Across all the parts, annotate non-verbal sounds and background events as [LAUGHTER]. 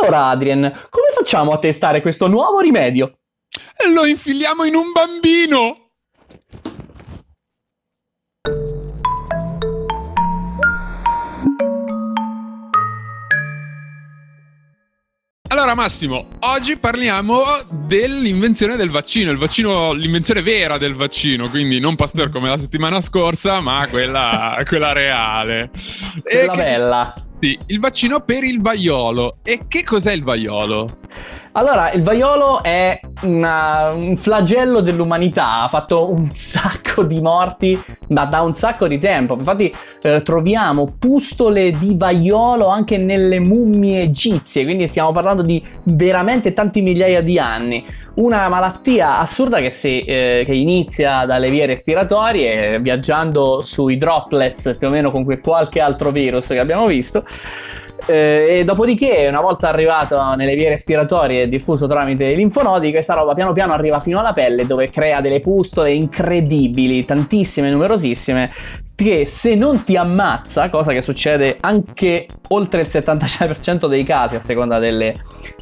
Allora, Adrien, come facciamo a testare questo nuovo rimedio? Lo infiliamo in un bambino! Allora Massimo, oggi parliamo dell'invenzione del vaccino, il vaccino, l'invenzione vera del vaccino, quindi non Pasteur come la settimana scorsa, ma quella, quella reale. Quella che, bella. Sì, il vaccino per il vaiolo. E che cos'è il vaiolo? Allora, il vaiolo è una, un flagello dell'umanità, ha fatto un [LAUGHS] sacco di morti da, da un sacco di tempo. Infatti eh, troviamo pustole di vaiolo anche nelle mummie egizie, quindi stiamo parlando di veramente tanti migliaia di anni. Una malattia assurda che, si, eh, che inizia dalle vie respiratorie, viaggiando sui droplets più o meno con qualche altro virus che abbiamo visto eh, e dopodiché, una volta arrivato nelle vie respiratorie e diffuso tramite i linfonodi, questa roba piano piano arriva fino alla pelle dove crea delle pustole incredibili, tantissime, numerosissime, che se non ti ammazza, cosa che succede anche oltre il 76% dei casi a seconda delle,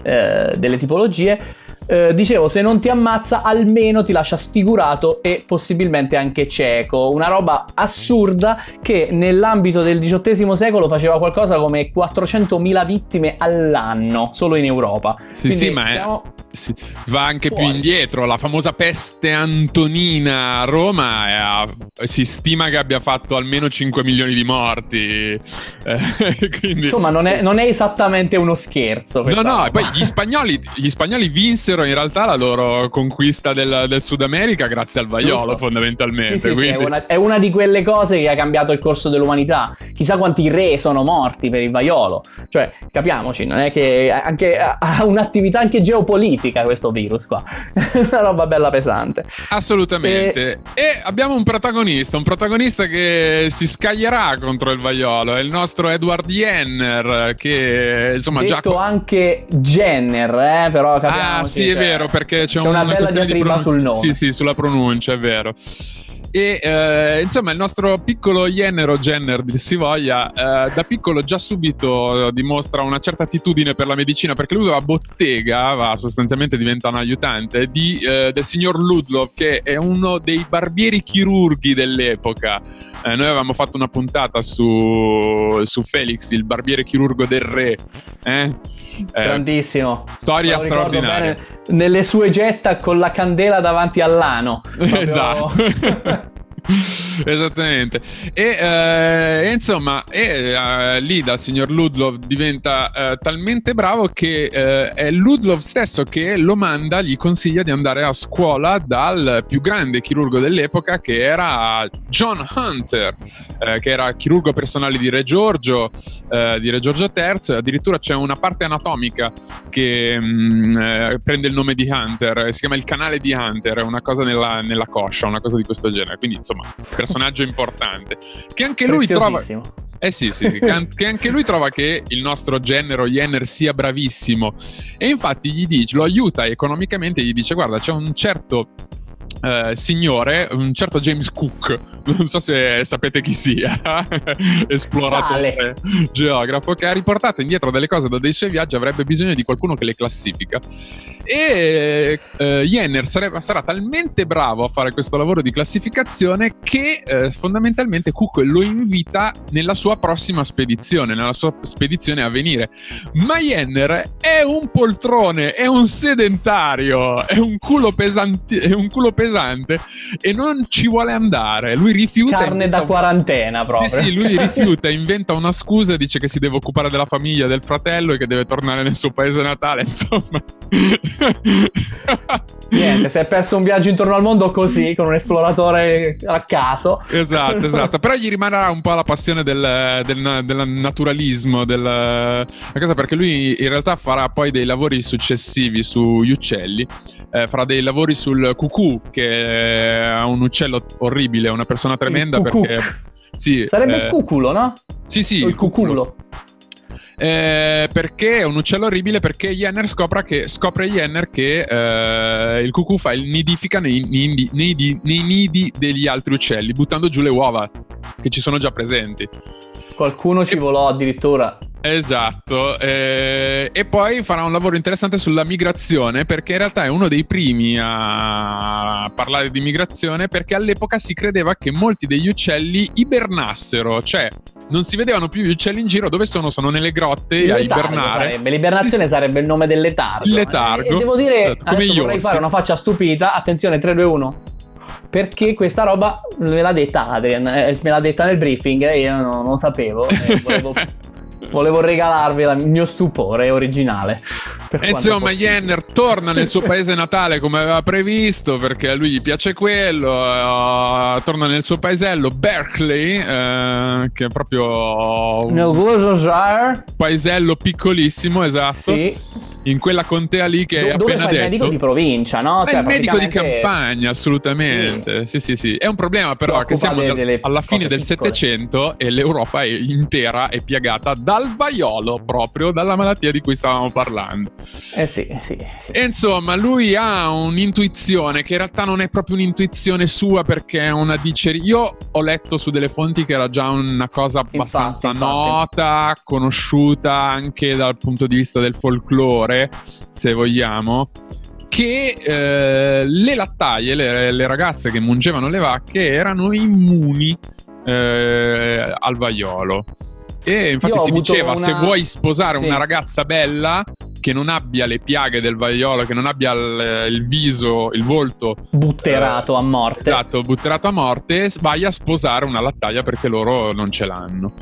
eh, delle tipologie, eh, dicevo, se non ti ammazza, almeno ti lascia sfigurato e possibilmente anche cieco. Una roba assurda che nell'ambito del XVIII secolo faceva qualcosa come 400.000 vittime all'anno, solo in Europa. Sì, Quindi, sì, ma siamo... è sì, va anche Fuori. più indietro. La famosa peste antonina a Roma è, si stima che abbia fatto almeno 5 milioni di morti. Eh, [LAUGHS] quindi... Insomma, non è, non è, esattamente uno scherzo. No, no, e poi gli spagnoli, gli spagnoli, vinsero in realtà la loro conquista del, del Sud America grazie al vaiolo, Giusto. fondamentalmente. Sì, sì, quindi... sì, è, una, è, una, di quelle cose che ha cambiato il corso dell'umanità. Chissà quanti re sono morti per il vaiolo. Cioè, capiamoci, non è che anche, ha un'attività anche geopolitica politica questo virus qua. [LAUGHS] Una roba bella pesante. Assolutamente. E... e... abbiamo un protagonista, un protagonista che si scaglierà contro il vaiolo, è il nostro Edward Jenner che insomma Detto già anche Jenner, eh, però Ah, sì, è vero, perché c'è, c'è una, una bella diatriba di pronun- sul nome. Sì, sì, sulla pronuncia, è vero. E eh, insomma, il nostro piccolo Jenner o Jenner, dir si voglia, eh, da piccolo già subito dimostra una certa attitudine per la medicina perché lui va a bottega, va sostanzialmente diventa un aiutante di, eh, del signor Ludlov, che è uno dei barbieri chirurghi dell'epoca. Eh, noi avevamo fatto una puntata su, su Felix, il barbiere chirurgo del re. Eh? Grandissimo. Storia straordinaria. Bene, nelle sue gesta con la candela davanti all'ano. [LAUGHS] Proprio... Esatto. [LAUGHS] [LAUGHS] Esattamente. E eh, insomma, e, eh, lì dal signor Ludlov diventa eh, talmente bravo che eh, è Ludlov stesso che lo manda, gli consiglia di andare a scuola dal più grande chirurgo dell'epoca che era John Hunter, eh, che era chirurgo personale di Re Giorgio, eh, di Re Giorgio III. Addirittura c'è una parte anatomica che mh, mm, prende il nome di Hunter, si chiama il canale di Hunter, una cosa nella, nella coscia, una cosa di questo genere. Quindi insomma insomma, personaggio importante. Che anche lui trova. Eh sì, sì, sì che anche lui trova che il nostro genero Jenner sia bravissimo. E infatti gli dice, lo aiuta economicamente, gli dice: Guarda, c'è un certo Uh, signore, un certo James Cook, non so se sapete chi sia, [LAUGHS] esploratore, vale. geografo, che ha riportato indietro delle cose da dei suoi viaggi, avrebbe bisogno di qualcuno che le classifica. E uh, Jenner sarebbe, sarà talmente bravo a fare questo lavoro di classificazione che uh, fondamentalmente Cook lo invita nella sua prossima spedizione, nella sua spedizione a venire. Ma Jenner è un poltrone, è un sedentario, è un culo pesante, è un culo pesante pesante e non ci vuole andare. Lui rifiuta. Carne inventa... da quarantena proprio. Sì, sì, lui rifiuta, inventa una scusa e dice che si deve occupare della famiglia, del fratello e che deve tornare nel suo paese natale. Insomma, niente, si è perso un viaggio intorno al mondo così, con un esploratore a caso. Esatto, esatto. Però gli rimarrà un po' la passione del, del, del naturalismo, del, cosa perché lui in realtà farà poi dei lavori successivi sugli uccelli, eh, farà dei lavori sul cucù, che è un uccello orribile, una persona tremenda perché... Sì, Sarebbe eh, il cuculo, no? Sì, sì. O il cuculo. Eh, perché è un uccello orribile perché Jenner scopre che, scopre Jenner che eh, il cucù fa il nidifica nei, nei, nei, nei, nidi degli altri uccelli buttando giù le uova che ci sono già presenti. Qualcuno ci volò addirittura. Esatto, eh, e poi farà un lavoro interessante sulla migrazione perché in realtà è uno dei primi a parlare di migrazione perché all'epoca si credeva che molti degli uccelli ibernassero, cioè non si vedevano più gli uccelli in giro, dove sono? Sono nelle grotte Il a ibernare. Sarebbe. L'ibernazione Sì, sarebbe il nome del letargo. Il letargo. E, e devo dire, Esatto, come gli vorrei fare una faccia stupita. Attenzione, 3, 2, 1. Perché questa roba me l'ha detta Adrian, eh, me l'ha detta nel briefing e io non, non lo sapevo. volevo, [LAUGHS] volevo regalarvi la- il mio stupore originale. Insomma, possibile. Jenner torna nel suo paese natale come aveva previsto perché a lui gli piace quello. eh, torna nel suo paesello Berkeley, eh, che è proprio un paesello piccolissimo, esatto. sì. In quella contea lì che Do- dove appena fa il medico di provincia, no? È Cioè, il medico di campagna, assolutamente. Sì. sì, sì, È un problema, però, che siamo de- dal- delle alla fine del. Settecento e l'Europa è intera è piagata dal vaiolo, proprio dalla malattia di cui stavamo parlando. Eh sì, sì, sì. E insomma, lui ha un'intuizione che in realtà non è proprio un'intuizione sua perché è una diceria. Io ho letto su delle fonti che era già una cosa abbastanza infatti. nota, conosciuta anche dal punto di vista del folklore, se vogliamo. Che eh, le lattaie, le, le ragazze che mungevano le vacche, erano immuni eh, al vaiolo. E infatti Io si diceva: una- se vuoi sposare Sì. una ragazza bella, che non abbia le piaghe del vaiolo, che non abbia il, il viso, il volto Butterato a morte. esatto, butterato a morte, vai a sposare una lattaia perché loro non ce l'hanno.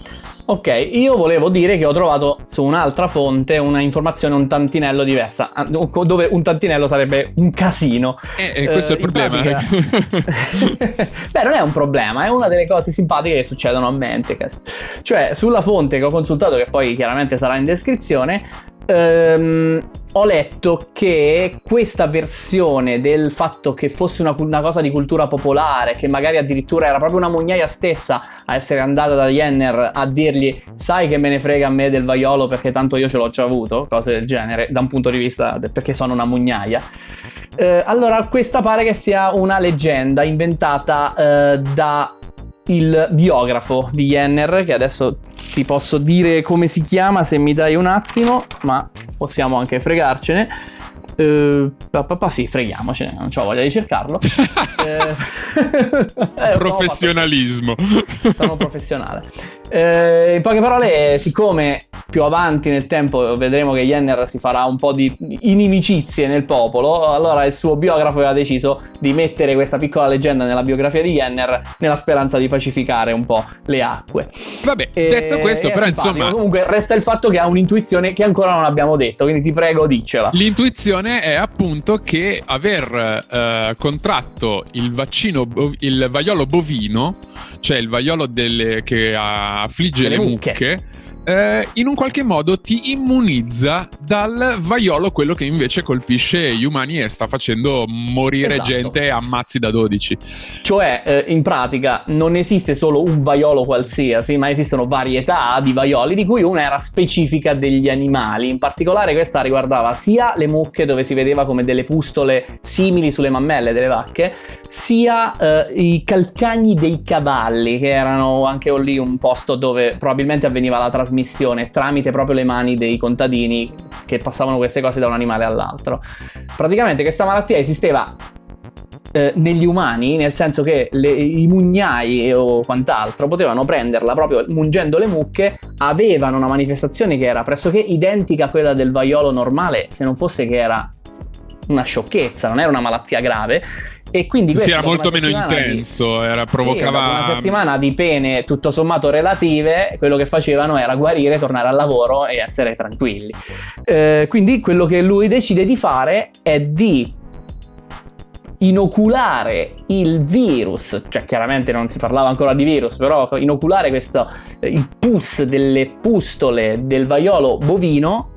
Ok, io volevo dire che ho trovato su un'altra fonte una informazione un tantinello diversa, ah, dove un tantinello sarebbe un casino. E, e questo Eh, è il problema. in [LAUGHS] Beh, non è un problema, è una delle cose simpatiche che succedono a Mentecast. Cioè, sulla fonte che ho consultato, che poi chiaramente sarà in descrizione, ehm, ho letto che questa versione del fatto che fosse una, una cosa di cultura popolare, che magari addirittura era proprio una mugnaia stessa a essere andata da Jenner a dirgli sai che me ne frega a me del vaiolo perché tanto io ce l'ho già avuto, cose del genere, da un punto di vista de- perché sono una mugnaia. Eh, allora, questa pare che sia una leggenda inventata eh, da il biografo di Jenner, che adesso ti posso dire come si chiama se mi dai un attimo, ma possiamo anche fregarcene. Eh, pa- pa- pa- sì, freghiamocene, non ho voglia di cercarlo. [LAUGHS] Eh, [LAUGHS] eh, Professionalismo. sono un professionale. Eh, in poche parole, siccome più avanti nel tempo vedremo che Jenner si farà un po' di inimicizie nel popolo, allora il suo biografo aveva deciso di mettere questa piccola leggenda nella biografia di Jenner nella speranza di pacificare un po' le acque. Vabbè, E- detto questo, però simpatico. insomma, Comunque resta il fatto che ha un'intuizione che ancora non abbiamo detto, quindi ti prego diccela. L'intuizione è appunto che aver eh, contratto il vaccino, il vaiolo bovino, cioè il vaiolo delle- che affligge Delle le mucche. mucche, eh, in un qualche modo ti immunizza dal vaiolo, quello che invece colpisce gli umani e sta facendo morire Esatto. gente a mazzi da 12. Cioè, eh, in pratica non esiste solo un vaiolo qualsiasi, ma esistono varietà di vaioli, di cui una era specifica degli animali. In particolare questa riguardava sia le mucche dove si vedeva come delle pustole simili sulle mammelle delle vacche, sia eh, i calcagni dei cavalli, che erano anche lì un posto dove probabilmente avveniva la trasmissione tramite proprio le mani dei contadini che passavano queste cose da un animale all'altro. Praticamente questa malattia esisteva eh, negli umani, nel senso che le- i mugnai o quant'altro potevano prenderla proprio mungendo le mucche, avevano una manifestazione che era pressoché identica a quella del vaiolo normale, se non fosse che era una sciocchezza, non era una malattia grave. E quindi Sì, era molto meno settimana di- intenso, era, sì, provocava... una settimana di pene tutto sommato relative, quello che facevano era guarire, tornare al lavoro e essere tranquilli. Eh, quindi quello che lui decide di fare è di inoculare il virus, cioè chiaramente non si parlava ancora di virus, però inoculare questo, il pus delle pustole del vaiolo bovino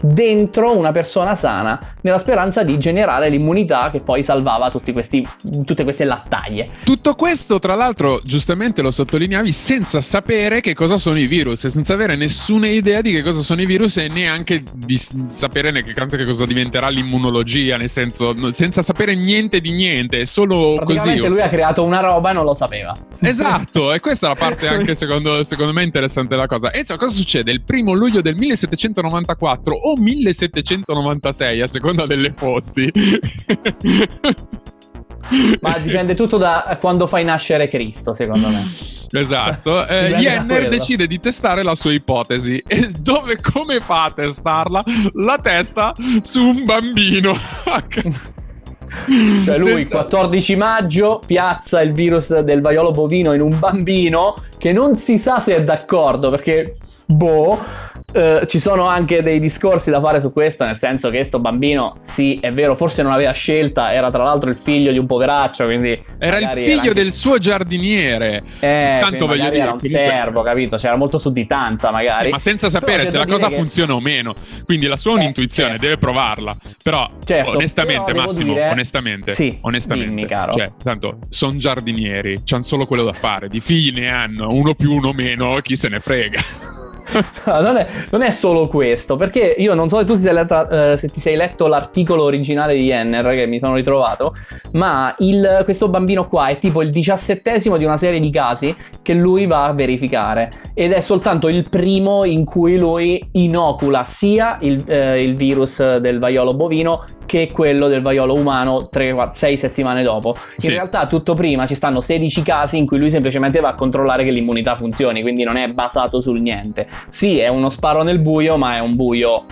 dentro una persona sana nella speranza di generare l'immunità che poi salvava tutti questi, tutte queste lattaie. Tutto questo, tra l'altro, giustamente lo sottolineavi, senza sapere che cosa sono i virus, e senza avere nessuna idea di che cosa sono i virus e neanche di sapere ne- che, che cosa diventerà l'immunologia, nel senso, senza sapere niente di niente, è solo così. Lui ha creato una roba e non lo sapeva. Esatto, e questa è la parte [LAUGHS] anche secondo, secondo me interessante della cosa. E insomma, cosa succede? Il primo luglio del 1794, o 1796 a seconda delle fonti. [LAUGHS] Ma dipende tutto da quando fai nascere Cristo, secondo me. Esatto, [LAUGHS] eh, Jenner decide di testare la sua ipotesi e dove come fa a testarla? La testa su un bambino. Cioè lui il 14 maggio piazza il virus del vaiolo bovino in un bambino che non si sa se è d'accordo perché boh Uh, ci sono anche dei discorsi da fare su questo, nel senso che questo bambino, sì, è vero, forse non aveva scelta, era tra l'altro il figlio di un poveraccio, quindi... Era il figlio era anche... del suo giardiniere. Eh, Tanto voglio dire, era un servo, capito? C'era molto sudditanza magari. Sì, ma senza sapere se la cosa che... funziona o meno. Quindi la sua è un'intuizione, certo. deve provarla. Però, certo, onestamente, però Massimo, dire... onestamente, sì, onestamente, dimmi, caro. Cioè, tanto, sono giardinieri, c'hanno solo quello da fare. Di figli ne hanno, uno più, uno meno, chi se ne frega. No, non, è, non, è, solo questo, perché io non so se tu ti sei, letta, eh, se ti sei letto l'articolo originale di Jenner che mi sono ritrovato, ma il, questo bambino qua è tipo il diciassettesimo di una serie di casi che lui va a verificare ed è soltanto il primo in cui lui inocula sia il, eh, il virus del vaiolo bovino che quello del vaiolo umano 3-6 settimane dopo. In sì. realtà tutto prima ci stanno 16 casi in cui lui semplicemente va a controllare che l'immunità funzioni, quindi non è basato sul niente. Sì, è uno sparo nel buio, ma è un buio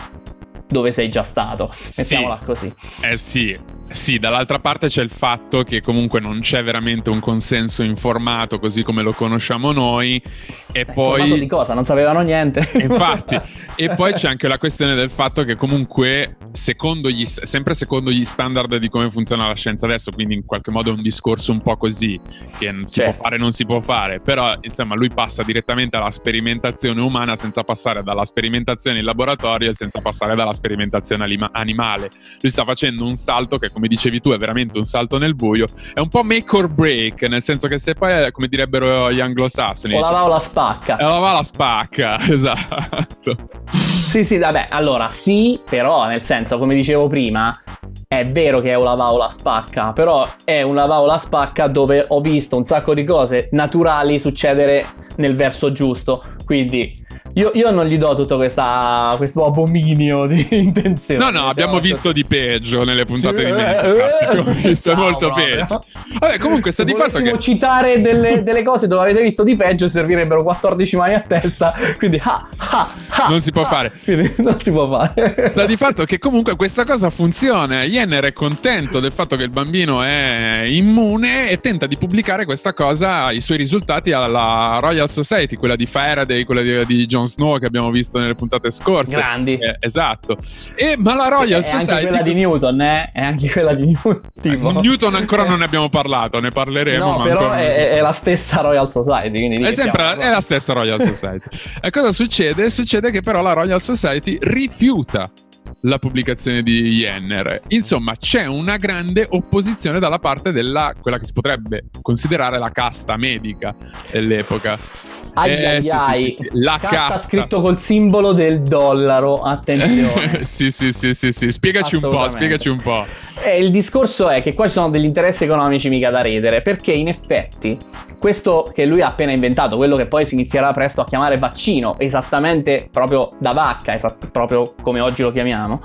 dove sei già stato. Mettiamola sì. così. Eh sì, sì, dall'altra parte c'è il fatto che comunque non c'è veramente un consenso informato così come lo conosciamo noi e eh, poi... di cosa? Non sapevano niente. [LAUGHS] Infatti, e poi c'è anche la questione del fatto che comunque secondo gli, sempre secondo gli standard di come funziona la scienza adesso, quindi in qualche modo è un discorso un po' così, che si certo. può fare non si può fare, però insomma lui passa direttamente alla sperimentazione umana senza passare dalla sperimentazione in laboratorio e senza passare dalla sperimentazione animale. Lui sta facendo un salto che come dicevi tu, è veramente un salto nel buio. È un po' make or break, nel senso che se poi, come direbbero gli anglosassoni... O la va o la spacca. O la va o la spacca, [LAUGHS] esatto. Sì, sì, vabbè, allora sì, però nel senso, come dicevo prima, è vero che è un lavao la spacca, però è un lavao la spacca dove ho visto un sacco di cose naturali succedere nel verso giusto. Quindi io, io, non gli do tutto questa, questo abominio di [LAUGHS] intenzione. No, no, abbiamo visto di peggio nelle puntate di Medicast. [LAUGHS] Abbiamo visto molto peggio. Vabbè, comunque sta Se di fatto che... citare delle, delle, cose dove avete visto di peggio servirebbero 14 mani a testa, quindi ha, ha, ha, Non si può fare. Quindi [LAUGHS] non si può fare. Sta di fatto che comunque questa cosa funziona. Jenner è contento del fatto che il bambino è immune e tenta di pubblicare questa cosa, i suoi risultati alla Royal Society, quella di Faraday, quella di, di John Snow che abbiamo visto nelle puntate scorse. Grandi. Eh, esatto. E, ma la Royal Society... È anche quella di Newton, eh? È anche quella di Newton. Tipo. Newton ancora non ne abbiamo parlato, ne parleremo. No, però è, è, la stessa Royal Society. è sempre la, è la stessa Royal Society. [LAUGHS] e cosa succede? Succede che però la Royal Society rifiuta la pubblicazione di Jenner. Insomma, c'è una grande opposizione dalla parte della quella che si potrebbe considerare la casta medica dell'epoca. Ai eh, ai, sì, ai. Sì, sì, La casta, casta scritto col simbolo del dollaro, attenzione. [LAUGHS] sì, sì, sì, sì, sì, spiegaci un po', spiegaci un po'. Eh, il discorso è che qua ci sono degli interessi economici mica da ridere, perché in effetti questo che lui ha appena inventato, quello che poi si inizierà presto a chiamare vaccino, esattamente proprio da vacca, esatt- proprio come oggi lo chiamiamo,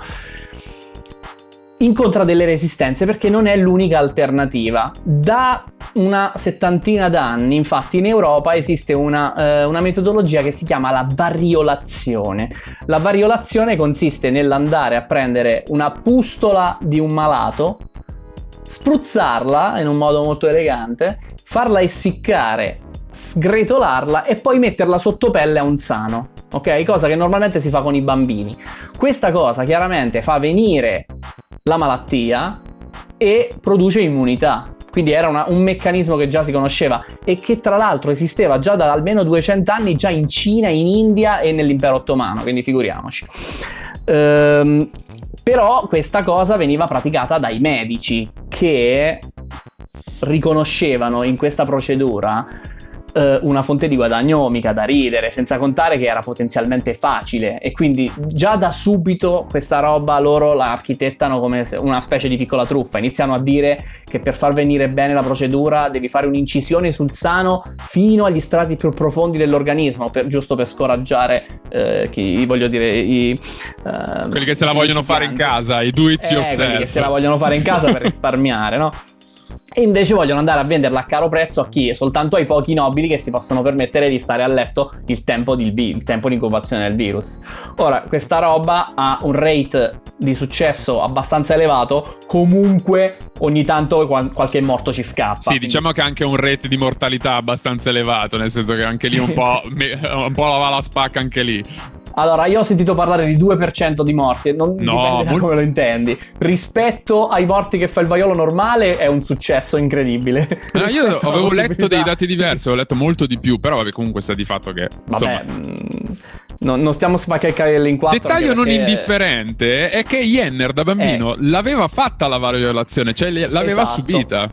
incontra delle resistenze perché non è l'unica alternativa. Da una settantina d'anni, infatti, in Europa esiste una, eh, una, metodologia che si chiama la variolazione. La variolazione consiste nell'andare a prendere una pustola di un malato, spruzzarla in un modo molto elegante, farla essiccare, sgretolarla e poi metterla sotto pelle a un sano. Ok? Cosa che normalmente si fa con i bambini. Questa cosa chiaramente fa venire la malattia e produce immunità. Quindi era una, un meccanismo che già si conosceva e che tra l'altro esisteva già da almeno 200 anni già in Cina, in India e nell'impero ottomano, quindi figuriamoci. Ehm, però questa cosa veniva praticata dai medici che riconoscevano in questa procedura eh, una fonte di guadagno mica da ridere, senza contare che era potenzialmente facile e quindi già da subito questa roba loro la architettano come una specie di piccola truffa, iniziano a dire che per far venire bene la procedura devi fare un'incisione sul sano fino agli strati più profondi dell'organismo, per, giusto per scoraggiare eh, chi, voglio dire, i, eh, quelli che se la vogliono fare in casa, i do it yourself. Quelli che se la vogliono fare in casa per risparmiare, no? E invece vogliono andare a venderla a caro prezzo a chi? Soltanto ai pochi nobili che si possono permettere di stare a letto il tempo di, il tempo di incubazione del virus. Ora, questa roba ha un rate di successo abbastanza elevato, comunque ogni tanto qualche morto ci scappa. Sì, quindi... diciamo che ha anche un rate di mortalità abbastanza elevato, nel senso che anche lì un po', [LAUGHS] un po' la spacca anche lì. Allora, io ho sentito parlare di 2% di morti, non no, dipende da come lo intendi. Rispetto ai morti che fa il vaiolo normale è un successo incredibile. No, io avevo letto dei dati diversi, ho letto molto di più, però vabbè, comunque sta di fatto che... Insomma... Mm, no, non stiamo spaccando in quattro. Dettaglio non perché... indifferente è che Jenner da bambino eh. l'aveva fatta la violazione, cioè l'aveva esatto. subita.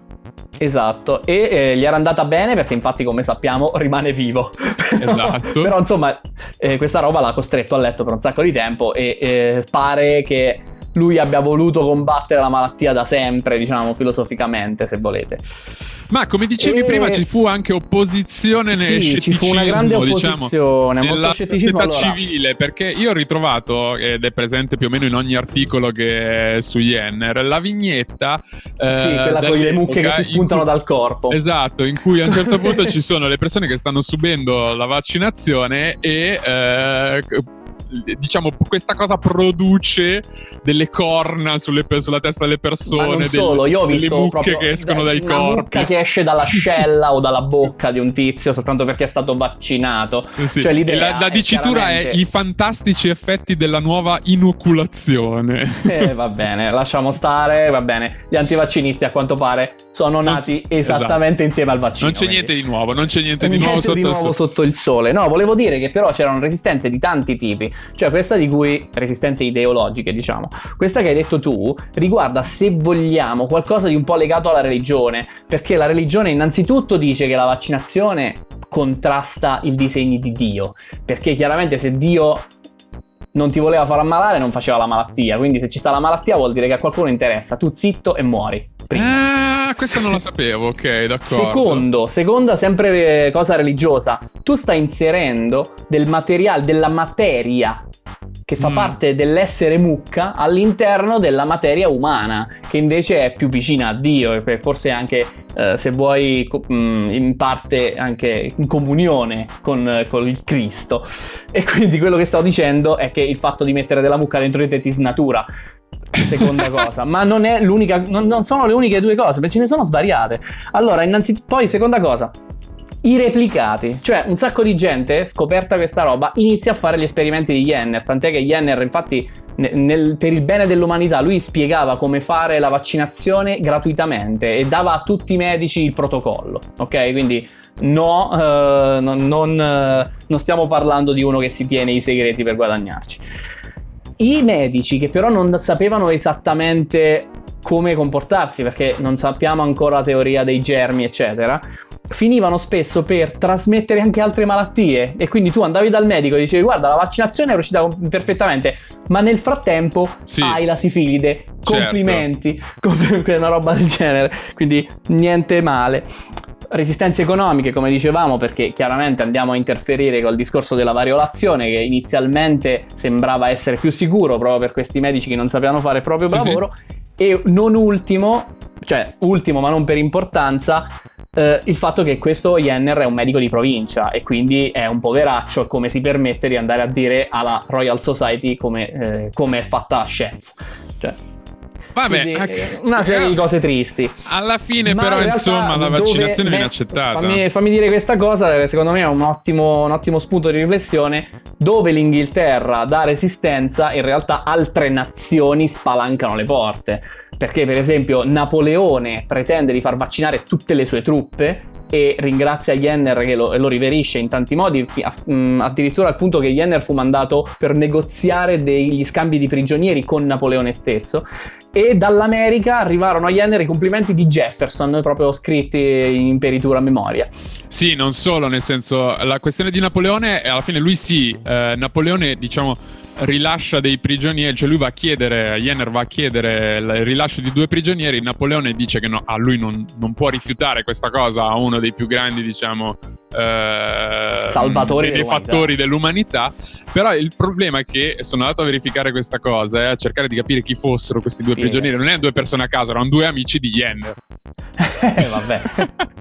Esatto, e eh, gli era andata bene perché infatti come sappiamo [LAUGHS] rimane vivo. Esatto. [LAUGHS] Però insomma eh, questa roba l'ha costretto a letto per un sacco di tempo e eh, pare che lui abbia voluto combattere la malattia da sempre, diciamo filosoficamente, se volete. Ma come dicevi e... prima, ci fu anche opposizione nel sì, scetticismo, ci fu una grande diciamo, nella società allora. civile, perché io ho ritrovato, ed è presente più o meno in ogni articolo che è su Jenner, la vignetta... Sì, eh, quella con le mucche che ti spuntano cui, dal corpo. Esatto, in cui a un certo punto [LAUGHS] ci sono le persone che stanno subendo la vaccinazione e... Eh, diciamo, questa cosa produce delle corna sulle, sulla testa delle persone. Solo, io ho visto mucche che escono dai corpi. Una che esce dall'ascella [LAUGHS] o dalla bocca di un tizio soltanto perché è stato vaccinato. Sì. Cioè, la, la dicitura è, chiaramente... è, i fantastici effetti della nuova inoculazione. Eh, va bene, lasciamo stare, va bene. Gli antivaccinisti a quanto pare sono nati non, esattamente esatto. insieme al vaccino. Non c'è quindi. niente di nuovo, non c'è niente, niente di nuovo, sotto, di nuovo sotto il sole. No, volevo dire che però c'erano resistenze di tanti tipi. Cioè questa di cui, resistenze ideologiche diciamo, questa che hai detto tu riguarda se vogliamo qualcosa di un po' legato alla religione, perché la religione innanzitutto dice che la vaccinazione contrasta il disegno di Dio, perché chiaramente se Dio non ti voleva far ammalare non faceva la malattia, quindi se ci sta la malattia vuol dire che a qualcuno interessa, tu zitto e muori. Prima. Ah, questa non la sapevo, ok, d'accordo. Secondo, seconda sempre eh, cosa religiosa, tu stai inserendo del materiale, della materia che fa mm. parte dell'essere mucca all'interno della materia umana, che invece è più vicina a Dio e forse anche, eh, se vuoi, mm, in parte anche in comunione con, con, il Cristo. E quindi quello che stavo dicendo è che il fatto di mettere della mucca dentro di te ti snatura. Seconda cosa, ma non non, non sono le uniche due cose, perché ce ne sono svariate. Allora, innanzitutto, poi seconda cosa, i replicati, cioè un sacco di gente, scoperta questa roba, inizia a fare gli esperimenti di Jenner, tant'è che Jenner infatti nel, per il bene dell'umanità lui spiegava come fare la vaccinazione gratuitamente e dava a tutti i medici il protocollo, ok? Quindi no, uh, non, non, uh, non stiamo parlando di uno che si tiene i segreti per guadagnarci. I medici che però non sapevano esattamente come comportarsi perché non sappiamo ancora la teoria dei germi eccetera finivano spesso per trasmettere anche altre malattie e quindi tu andavi dal medico e dicevi guarda la vaccinazione è riuscita perfettamente ma nel frattempo sì. hai la sifilide certo. complimenti [LAUGHS] certo. una roba del genere quindi niente male resistenze economiche, come dicevamo, perché chiaramente andiamo a interferire col discorso della variolazione, che inizialmente sembrava essere più sicuro proprio per questi medici che non sapevano fare il proprio sì, lavoro. Sì. E non ultimo, cioè ultimo ma non per importanza, Uh, il fatto che questo Jenner è un medico di provincia e quindi è un poveraccio, come si permette di andare a dire alla Royal Society come, eh, come è fatta la scienza. Cioè, Vabbè, Quindi, una serie di cose tristi. Alla fine, Ma però, in insomma, la vaccinazione viene accettata. Fammi, fammi, dire questa cosa, secondo me è un ottimo, un ottimo spunto di riflessione. Dove l'Inghilterra dà resistenza, in realtà altre nazioni spalancano le porte. Perché, per esempio, Napoleone pretende di far vaccinare tutte le sue truppe e ringrazia Jenner che lo, lo riverisce in tanti modi, addirittura al punto che Jenner fu mandato per negoziare degli scambi di prigionieri con Napoleone stesso e dall'America arrivarono a Jenner i complimenti di Jefferson, proprio scritti in peritura a memoria. Sì, non solo, nel senso, la questione di Napoleone, alla fine lui sì, eh, Napoleone diciamo rilascia dei prigionieri, cioè lui va a chiedere, Jenner va a chiedere il rilascio di due prigionieri, Napoleone dice che no, a lui non, non, può rifiutare questa cosa a uno dei più grandi, diciamo, eh, salvatori dei fattori dell'umanità, però il problema è che sono andato a verificare questa cosa e a cercare di capire chi fossero questi due sì, prigionieri, non erano due persone a caso, erano due amici di Jenner. eh, vabbè.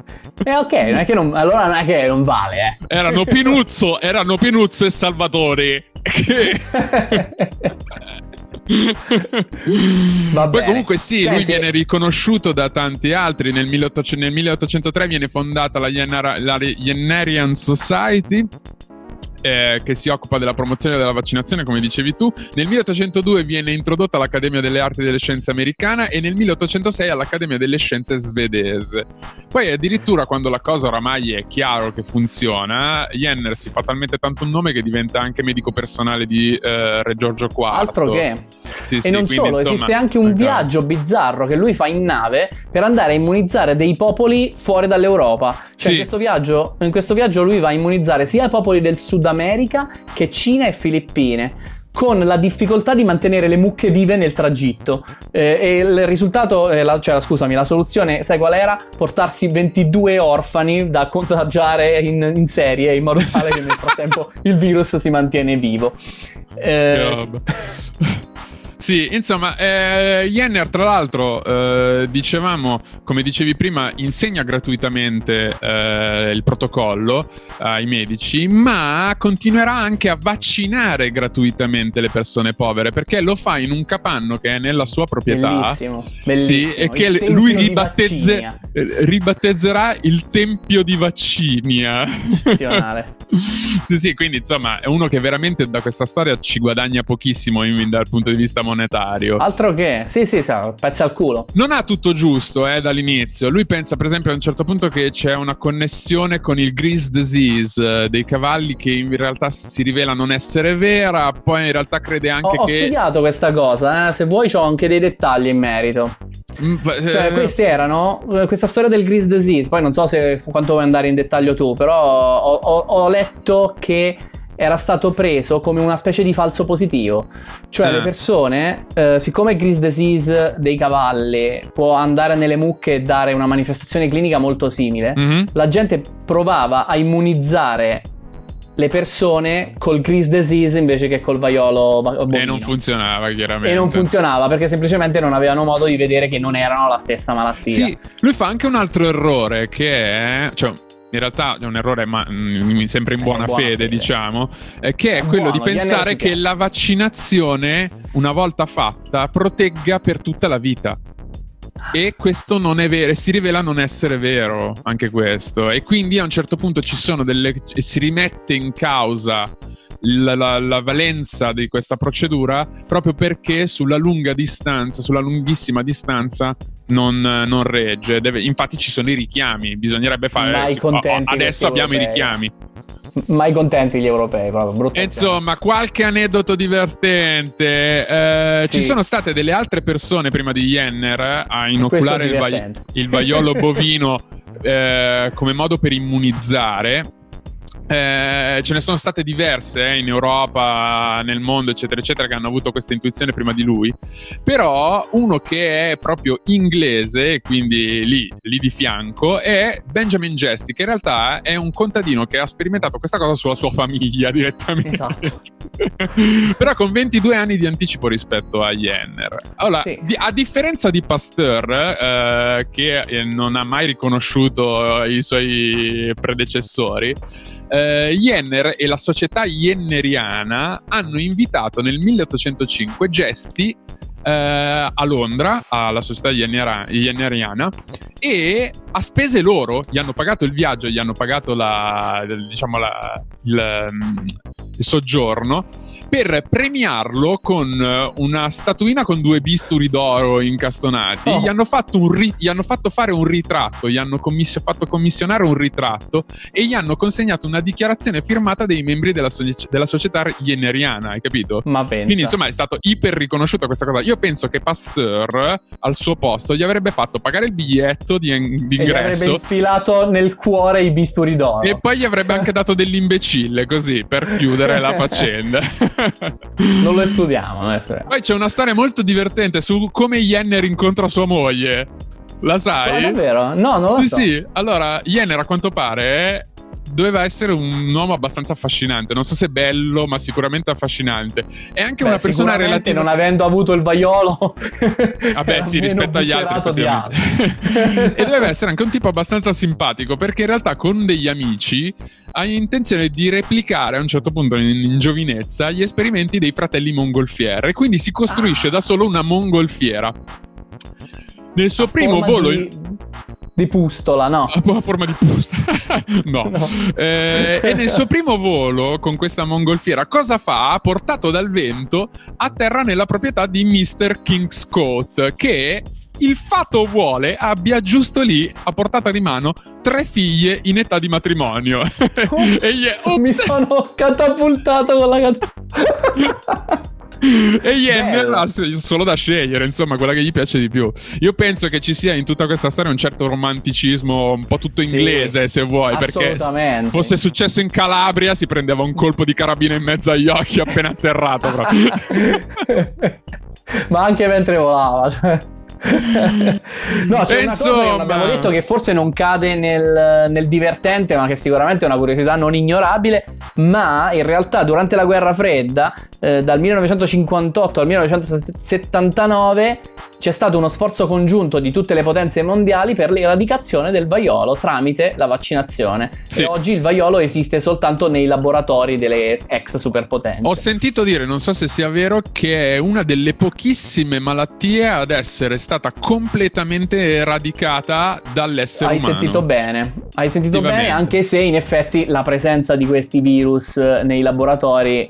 [LAUGHS] Eh, ok, non è che non, allora non è che non vale, eh. Erano Pinuzzo, erano Pinuzzo e Salvatore. [LAUGHS] Poi comunque sì, Senti. lui viene riconosciuto da tanti altri. Nel, 1800, nel 1803 viene fondata la, Jenner, la Jennerian Society eh, che si occupa della promozione della vaccinazione, come dicevi tu. Nel 1802 viene introdotta all'Accademia delle Arti e delle Scienze americana e nel 1806 all'Accademia delle Scienze svedese. Poi addirittura quando la cosa oramai è chiaro che funziona, Jenner si fa talmente tanto un nome che diventa anche medico personale di eh, Re Giorgio IV. Altro che. Sì, e sì, non quindi, solo, insomma, esiste anche un viaggio bizzarro che lui fa in nave per andare a immunizzare dei popoli fuori dall'Europa. Cioè sì. in, questo viaggio, in questo viaggio lui va a immunizzare sia i popoli del Sud America che Cina e Filippine con la difficoltà di mantenere le mucche vive nel tragitto. Eh, e il risultato, eh, la, cioè scusami, la soluzione, sai qual era? Portarsi 22 orfani da contagiare in, in serie in modo tale che nel frattempo [LAUGHS] il virus si mantiene vivo. Eh, sì, insomma, eh, Jenner tra l'altro, eh, dicevamo, come dicevi prima, insegna gratuitamente eh, il protocollo ai medici, ma continuerà anche a vaccinare gratuitamente le persone povere, perché lo fa in un capanno che è nella sua proprietà. Bellissimo, bellissimo. Sì, e che lui ribattezze, ribattezzerà il Tempio di Vaccinia. [LAUGHS] sì, sì, quindi insomma è uno che veramente da questa storia ci guadagna pochissimo in, dal punto di vista monetario. Altro che, sì, sì, sì pezza al culo. Non ha tutto giusto eh, dall'inizio. Lui pensa, per esempio, a un certo punto che c'è una connessione con il grease disease eh, dei cavalli che in realtà si rivela non essere vera. Poi in realtà crede anche ho, che. Ho studiato questa cosa, eh. se vuoi ho anche dei dettagli in merito. Mm, cioè, eh, questi erano eh, questa storia del grease disease. Poi non so se quanto vuoi andare in dettaglio tu, però ho, ho, ho letto che era stato preso come una specie di falso positivo. Cioè eh. le persone, eh, siccome Grease Disease dei cavalli può andare nelle mucche e dare una manifestazione clinica molto simile, mm-hmm. la gente provava a immunizzare le persone col Grease Disease invece che col vaiolo bovino. E non funzionava chiaramente. E non funzionava perché semplicemente non avevano modo di vedere che non erano la stessa malattia. Sì, lui fa anche un altro errore che è... Cioè, in realtà è un errore, ma mm, sempre in buona, buona fede, fede, diciamo, eh, che è, è quello buono, di pensare che la vaccinazione, una volta fatta, protegga per tutta la vita. E questo non è vero, e si rivela non essere vero anche questo. E quindi a un certo punto ci sono delle. si rimette in causa la, la, la, valenza di questa procedura proprio perché sulla lunga distanza, sulla lunghissima distanza, non, non regge. Deve, infatti ci sono i richiami, bisognerebbe fare... Mai oh, adesso abbiamo europei. i richiami. Mai contenti gli europei, proprio. Insomma, qualche aneddoto divertente. Eh, sì. Ci sono state delle altre persone prima di Jenner a inoculare il, vai- il, vaiolo bovino [LAUGHS] eh, come modo per immunizzare. Eh, ce ne sono state diverse eh, in Europa, nel mondo, eccetera, eccetera, che hanno avuto questa intuizione prima di lui. Però uno che è proprio inglese, quindi lì, lì di fianco, è Benjamin Gesti, che in realtà è un contadino che ha sperimentato questa cosa sulla sua famiglia [LAUGHS] direttamente. Esatto. [LAUGHS] Però con 22 anni di anticipo rispetto a Jenner. Allora, sì. di, a differenza di Pasteur, eh, che non ha mai riconosciuto i suoi predecessori, eh, Jenner e la società jenneriana hanno invitato nel 1805 Gesti eh, a Londra, alla società jenneriana, e a spese loro. Gli hanno pagato il viaggio, gli hanno pagato la, diciamo la, il, il soggiorno per premiarlo con eh, una statuina con due bisturi d'oro incastonati. Oh. Gli, hanno fatto un ri- gli hanno fatto fare un ritratto, gli hanno commiss- fatto commissionare un ritratto e gli hanno consegnato una dichiarazione firmata dei membri della, so- della società jenneriana, hai capito? Ma pensa. Quindi insomma è stato iper riconosciuta questa cosa. Io penso che Pasteur al suo posto gli avrebbe fatto pagare il biglietto di, in- di E gli avrebbe ingresso infilato nel cuore i bisturi d'oro. e poi gli avrebbe anche dato dell'imbecille così per chiudere la faccenda. [LAUGHS] [LAUGHS] Non lo non lo escludiamo. Poi c'è una storia molto divertente su come Jenner incontra sua moglie. La Ma sai? davvero? No, non lo Sì, so. sì. Allora, Jenner a quanto pare doveva essere un uomo abbastanza affascinante. Non so se bello, ma sicuramente affascinante. È anche Beh, una persona relativamente... non avendo avuto il vaiolo [LAUGHS] Vabbè, sì, rispetto agli altri, [LAUGHS] e doveva essere anche un tipo abbastanza simpatico perché in realtà con degli amici ha intenzione di replicare a un certo punto in, in giovinezza gli esperimenti dei fratelli mongolfiere e quindi si costruisce Ah. da solo una mongolfiera. Nel suo A primo volo di, di pustola, no? a forma di pusta. [LAUGHS] no. No. Eh, e nel suo primo volo con questa mongolfiera, cosa fa? Portato dal vento, atterra nella proprietà di Mr. Kingscote, che il fatto vuole abbia giusto lì, a portata di mano, tre figlie in età di matrimonio. [LAUGHS] e gli Mi ops, sono catapultato con la cat- [LAUGHS] [LAUGHS] e Bello. ha solo da scegliere, insomma, quella che gli piace di più. Io penso che ci sia in tutta questa storia un certo romanticismo, un po' tutto inglese, se vuoi, perché fosse successo in Calabria si prendeva un colpo di carabina in mezzo agli occhi appena atterrato. [LAUGHS] Ma anche mentre volava. cioè. No, c'è una cosa che abbiamo detto che forse non cade nel, nel divertente, ma che sicuramente è una curiosità non ignorabile. Ma in realtà durante la guerra fredda, eh, dal 1958 al 1979, c'è stato uno sforzo congiunto di tutte le potenze mondiali per l'eradicazione del vaiolo tramite la vaccinazione. Sì. E oggi il vaiolo esiste soltanto nei laboratori delle ex superpotenze. Ho sentito dire, non so se sia vero, che è una delle pochissime malattie ad essere stata completamente eradicata dall'essere Hai umano. sentito bene, hai sentito bene anche se in effetti la presenza di questi virus eh, nei laboratori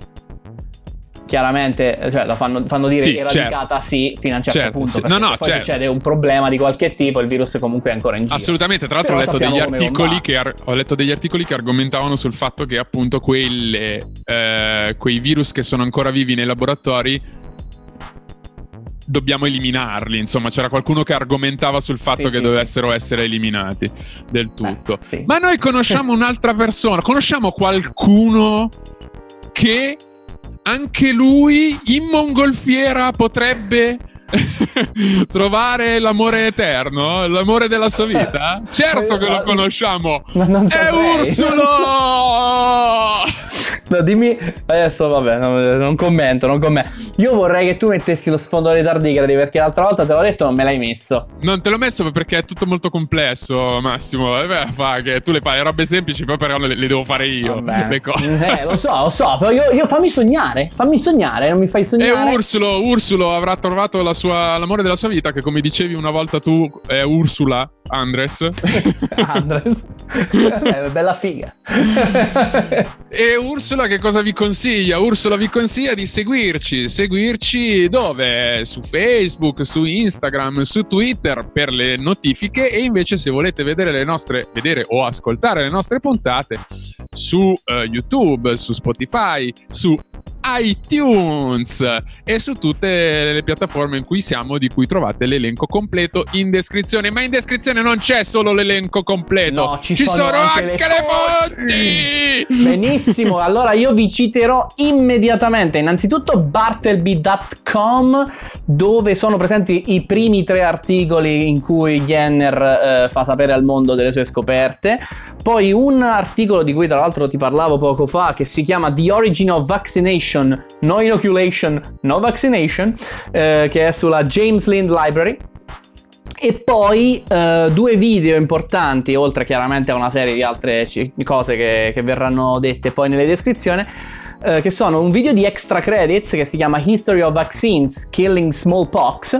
chiaramente cioè, la fanno, fanno dire Sì, eradicata sì fino a un certo Certo, punto sì. perché No, no, poi certo. succede un problema di qualche tipo il virus comunque è ancora in giro Assolutamente, tra l'altro ho letto, ar- ho letto degli articoli che argomentavano sul fatto che appunto quelle, eh, quei virus che sono ancora vivi nei laboratori dobbiamo eliminarli, insomma c'era qualcuno che argomentava sul fatto Sì, che sì, dovessero essere eliminati del tutto. Eh, sì. Ma noi conosciamo un'altra persona, conosciamo qualcuno che anche lui in mongolfiera potrebbe [LAUGHS] trovare l'amore eterno, l'amore della sua vita? Certo che lo conosciamo. Ma non È. Ursulo! [LAUGHS] No, dimmi adesso vabbè non, non commento non commento io vorrei che tu mettessi lo sfondo dei tardigradi perché l'altra volta te l'ho detto non me l'hai messo Non te l'ho messo perché è tutto molto complesso, Massimo. Eh, beh, fa che tu le fai le robe semplici, poi però le, le devo fare io. Le cose. eh lo so lo so però io, io fammi sognare fammi sognare non mi fai E sognare Ursulo, Ursulo avrà trovato la sua- l'amore della sua vita, che come dicevi una volta tu è Ursula Andres. [LAUGHS] Andres Eh, bella figa e Ursula che cosa vi consiglia? Ursula vi consiglia di seguirci. Seguirci dove? Su Facebook, su Instagram, su Twitter per le notifiche. E invece, se volete vedere le nostre, vedere o ascoltare le nostre puntate su eh, YouTube, su Spotify, su iTunes e su tutte le piattaforme in cui siamo, di cui trovate l'elenco completo in descrizione. Ma in descrizione non c'è solo l'elenco completo, No, ci sono anche, anche le le fonti. [LAUGHS] Benissimo, allora io vi citerò immediatamente innanzitutto bartleby.com dove sono presenti i primi tre articoli in cui Jenner eh, fa sapere al mondo delle sue scoperte, poi un articolo di cui tra l'altro ti parlavo poco fa che si chiama The Origin of Vaccination, No Inoculation, No Vaccination, eh, che è sulla James Lind Library. E poi eh, due video importanti, oltre chiaramente a una serie di altre ci- cose che, che verranno dette poi nelle descrizioni, eh, che sono un video di extra credits che si chiama History of Vaccines Killing Smallpox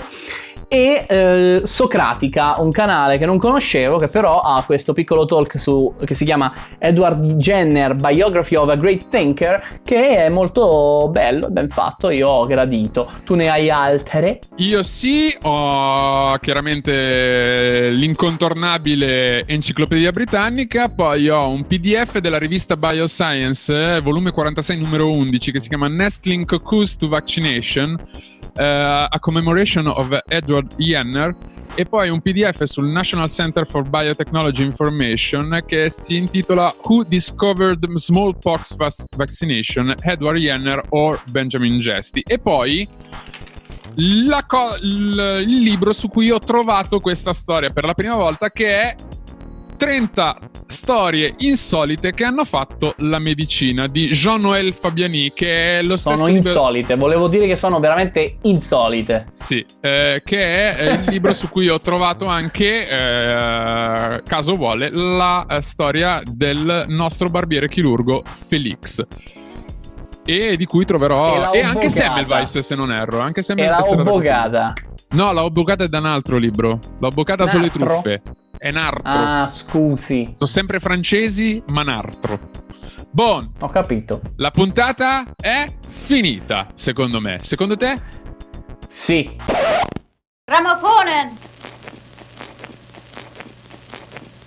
e eh, Socratica, un canale che non conoscevo, che però ha questo piccolo talk su, che si chiama Edward Jenner Biography of a Great Thinker, che è molto bello ben fatto, io ho gradito. Tu ne hai altre? Io sì, ho chiaramente l'incontornabile Enciclopedia Britannica, poi ho un PDF della rivista Bioscience, volume 46, numero 11, che si chiama Nestling Cocoons to Vaccination a commemoration of Edward Jenner e poi un PDF sul National Center for Biotechnology Information che si intitola Who Discovered Smallpox Vaccination, Edward Jenner or Benjamin Gesti. E poi co- il, il libro su cui ho trovato questa storia per la prima volta che è 30 storie insolite che hanno fatto la medicina di Jean-Noël Fabiani, che è lo stesso. Sono libro... insolite, volevo dire che sono veramente insolite. Sì, eh, che è il libro su cui ho trovato anche, eh, caso vuole, la eh, storia del nostro barbiere chirurgo Felix. E di cui troverò e, anche Semmelweis se non erro anche Semmelweis era obbogata. no l'ho obbogata da un altro libro. L'ho obbogata sulle truffe è Nartro. Ah, scusi. Sono sempre francesi, ma Nartro. Bon. Ho capito. La puntata è finita, secondo me. Secondo te? Sì. Ramophonen!